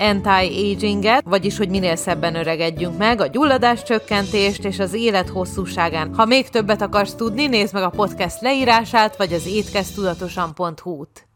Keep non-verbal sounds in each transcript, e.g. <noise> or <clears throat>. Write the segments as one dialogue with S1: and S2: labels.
S1: anti-aginget, vagyis hogy minél szebben öregedjünk meg, a gyulladás csökkentést és az élet hosszúságán. Ha még többet akarsz tudni, nézd meg a podcast leírását, vagy az étkeztudatosan.hu-t.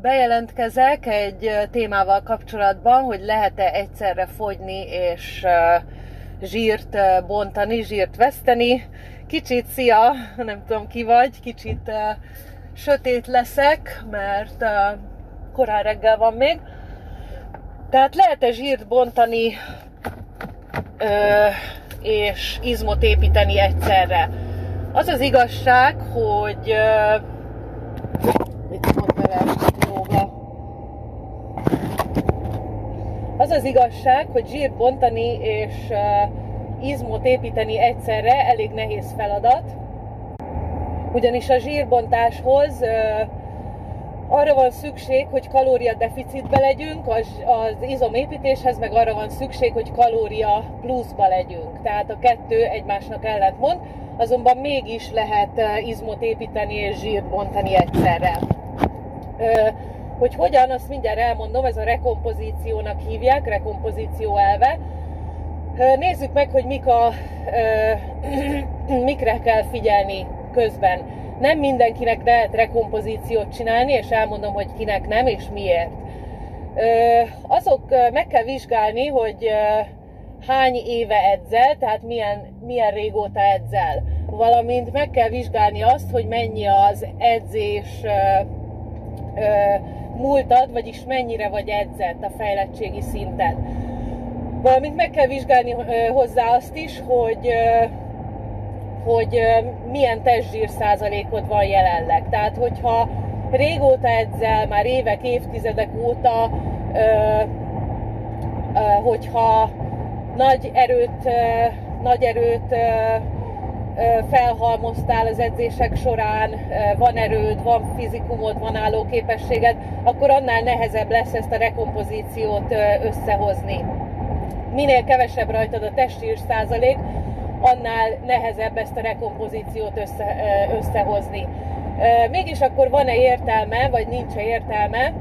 S1: Bejelentkezek egy témával kapcsolatban, hogy lehet-e egyszerre fogyni és zsírt bontani, zsírt veszteni. Kicsit szia, nem tudom ki vagy, kicsit sötét leszek, mert korán reggel van még. Tehát lehet-e zsírt bontani ö, és izmot építeni egyszerre? Az az igazság, hogy ö, mit mond jóga? Az az igazság, hogy zsírt bontani és ö, izmot építeni egyszerre elég nehéz feladat, ugyanis a zsírbontáshoz ö, arra van szükség, hogy kalória deficitbe legyünk, az, az izomépítéshez meg arra van szükség, hogy kalória pluszba legyünk. Tehát a kettő egymásnak ellentmond, azonban mégis lehet izmot építeni és zsírt bontani egyszerre. Hogy hogyan, azt mindjárt elmondom, ez a rekompozíciónak hívják, rekompozíció elve. Nézzük meg, hogy mik a, <clears throat> mikre kell figyelni közben nem mindenkinek lehet rekompozíciót csinálni, és elmondom, hogy kinek nem, és miért. Azok meg kell vizsgálni, hogy hány éve edzel, tehát milyen, milyen régóta edzel. Valamint meg kell vizsgálni azt, hogy mennyi az edzés múltad, vagyis mennyire vagy edzett a fejlettségi szinten. Valamint meg kell vizsgálni hozzá azt is, hogy hogy milyen testzsír százalékod van jelenleg. Tehát, hogyha régóta edzel, már évek, évtizedek óta, hogyha nagy erőt, nagy erőt felhalmoztál az edzések során, van erőd, van fizikumod, van állóképességed, akkor annál nehezebb lesz ezt a rekompozíciót összehozni. Minél kevesebb rajtad a testsír százalék, annál nehezebb ezt a rekompozíciót össze, összehozni. Mégis akkor van-e értelme, vagy nincs-e értelme?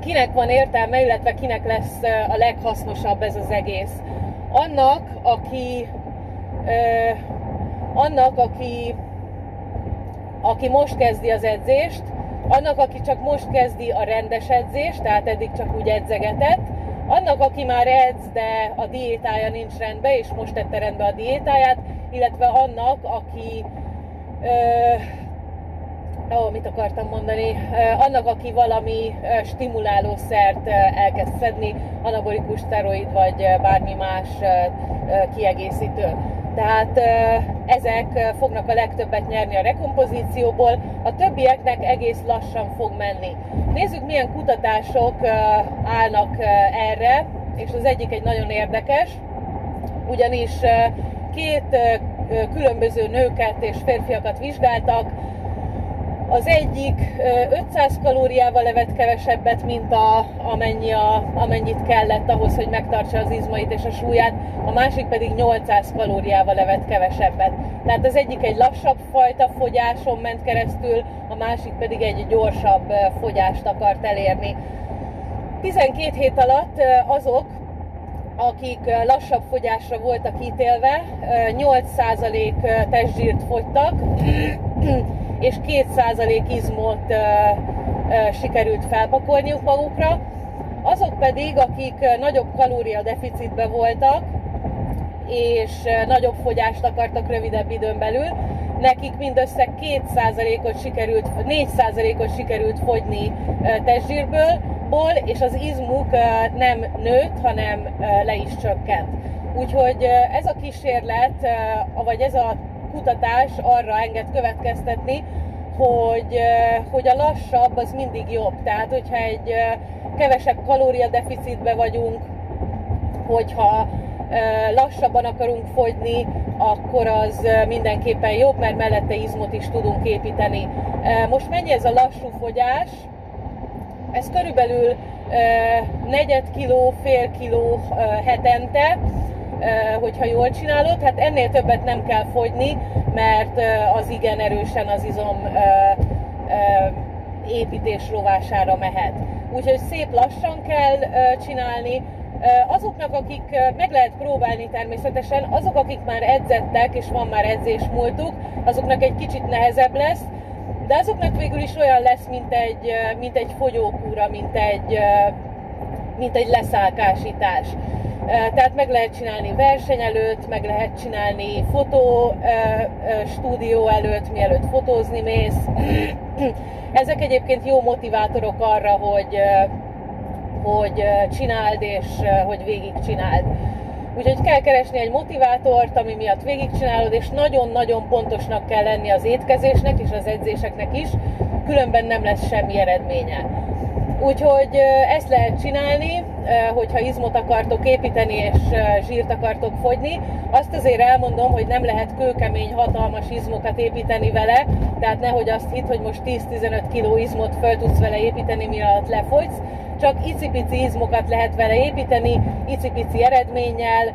S1: Kinek van értelme, illetve kinek lesz a leghasznosabb ez az egész? Annak, aki annak, aki, aki most kezdi az edzést, annak, aki csak most kezdi a rendes edzést, tehát eddig csak úgy edzegetett, annak, aki már edz, de a diétája nincs rendben, és most tette rendbe a diétáját, illetve annak, aki ó, mit akartam mondani, annak, aki valami stimulálószert elkezd szedni, anabolikus steroid vagy bármi más kiegészítő. Tehát ezek fognak a legtöbbet nyerni a rekompozícióból, a többieknek egész lassan fog menni. Nézzük, milyen kutatások állnak erre, és az egyik egy nagyon érdekes, ugyanis két különböző nőket és férfiakat vizsgáltak, az egyik 500 kalóriával evett kevesebbet, mint a, amennyi a, amennyit kellett ahhoz, hogy megtartsa az izmait és a súlyát, a másik pedig 800 kalóriával evett kevesebbet. Tehát az egyik egy lassabb fajta fogyáson ment keresztül, a másik pedig egy gyorsabb fogyást akart elérni. 12 hét alatt azok, akik lassabb fogyásra voltak ítélve, 8% testzsírt fogytak, és 2% izmot ö, ö, sikerült felpakolniuk magukra. Azok pedig, akik nagyobb kalóriadeficitbe voltak, és nagyobb fogyást akartak rövidebb időn belül, nekik mindössze 2%-ot sikerült, 4%-ot sikerült fogyni testzsírből, és az izmuk nem nőtt, hanem le is csökkent. Úgyhogy ez a kísérlet, vagy ez a kutatás arra enged következtetni, hogy, hogy a lassabb az mindig jobb. Tehát, hogyha egy kevesebb kalóriadeficitbe vagyunk, hogyha lassabban akarunk fogyni, akkor az mindenképpen jobb, mert mellette izmot is tudunk építeni. Most mennyi ez a lassú fogyás? Ez körülbelül negyed kiló, fél kiló hetente, hogyha jól csinálod, hát ennél többet nem kell fogyni, mert az igen erősen az izom építés rovására mehet. Úgyhogy szép lassan kell csinálni, azoknak, akik meg lehet próbálni természetesen, azok, akik már edzettek, és van már edzésmúltuk, azoknak egy kicsit nehezebb lesz, de azoknak végül is olyan lesz, mint egy, mint egy fogyókúra, mint egy, mint egy leszálkásítás. Tehát meg lehet csinálni verseny előtt, meg lehet csinálni fotó stúdió előtt, mielőtt fotózni mész. <clears throat> Ezek egyébként jó motivátorok arra, hogy, hogy csináld és hogy végig csináld. Úgyhogy kell keresni egy motivátort, ami miatt végigcsinálod, és nagyon-nagyon pontosnak kell lenni az étkezésnek és az edzéseknek is, különben nem lesz semmi eredménye. Úgyhogy ezt lehet csinálni, hogyha izmot akartok építeni és zsírt akartok fogyni. Azt azért elmondom, hogy nem lehet kőkemény, hatalmas izmokat építeni vele, tehát nehogy azt hitt, hogy most 10-15 kg izmot fel tudsz vele építeni, mielőtt lefogysz, csak icipici izmokat lehet vele építeni, icipici eredménnyel,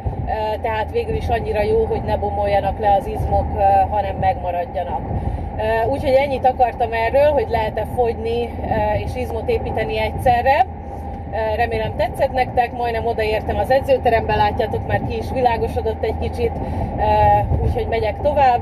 S1: tehát végül is annyira jó, hogy ne bomoljanak le az izmok, hanem megmaradjanak. Úgyhogy ennyit akartam erről, hogy lehet-e fogyni és izmot építeni egyszerre. Remélem tetszett nektek, majdnem odaértem az edzőterembe, látjátok, már ki is világosodott egy kicsit, úgyhogy megyek tovább.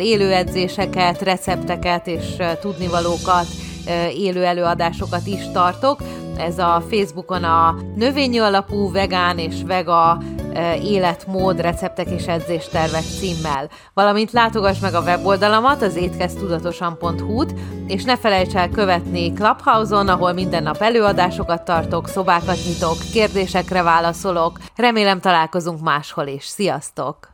S2: élő edzéseket, recepteket és tudnivalókat, élő előadásokat is tartok. Ez a Facebookon a növényi alapú vegán és vega életmód, receptek és edzéstervek címmel. Valamint látogass meg a weboldalamat, az étkeztudatosan.hu-t, és ne felejts el követni Clubhouse-on, ahol minden nap előadásokat tartok, szobákat nyitok, kérdésekre válaszolok. Remélem találkozunk máshol is. Sziasztok!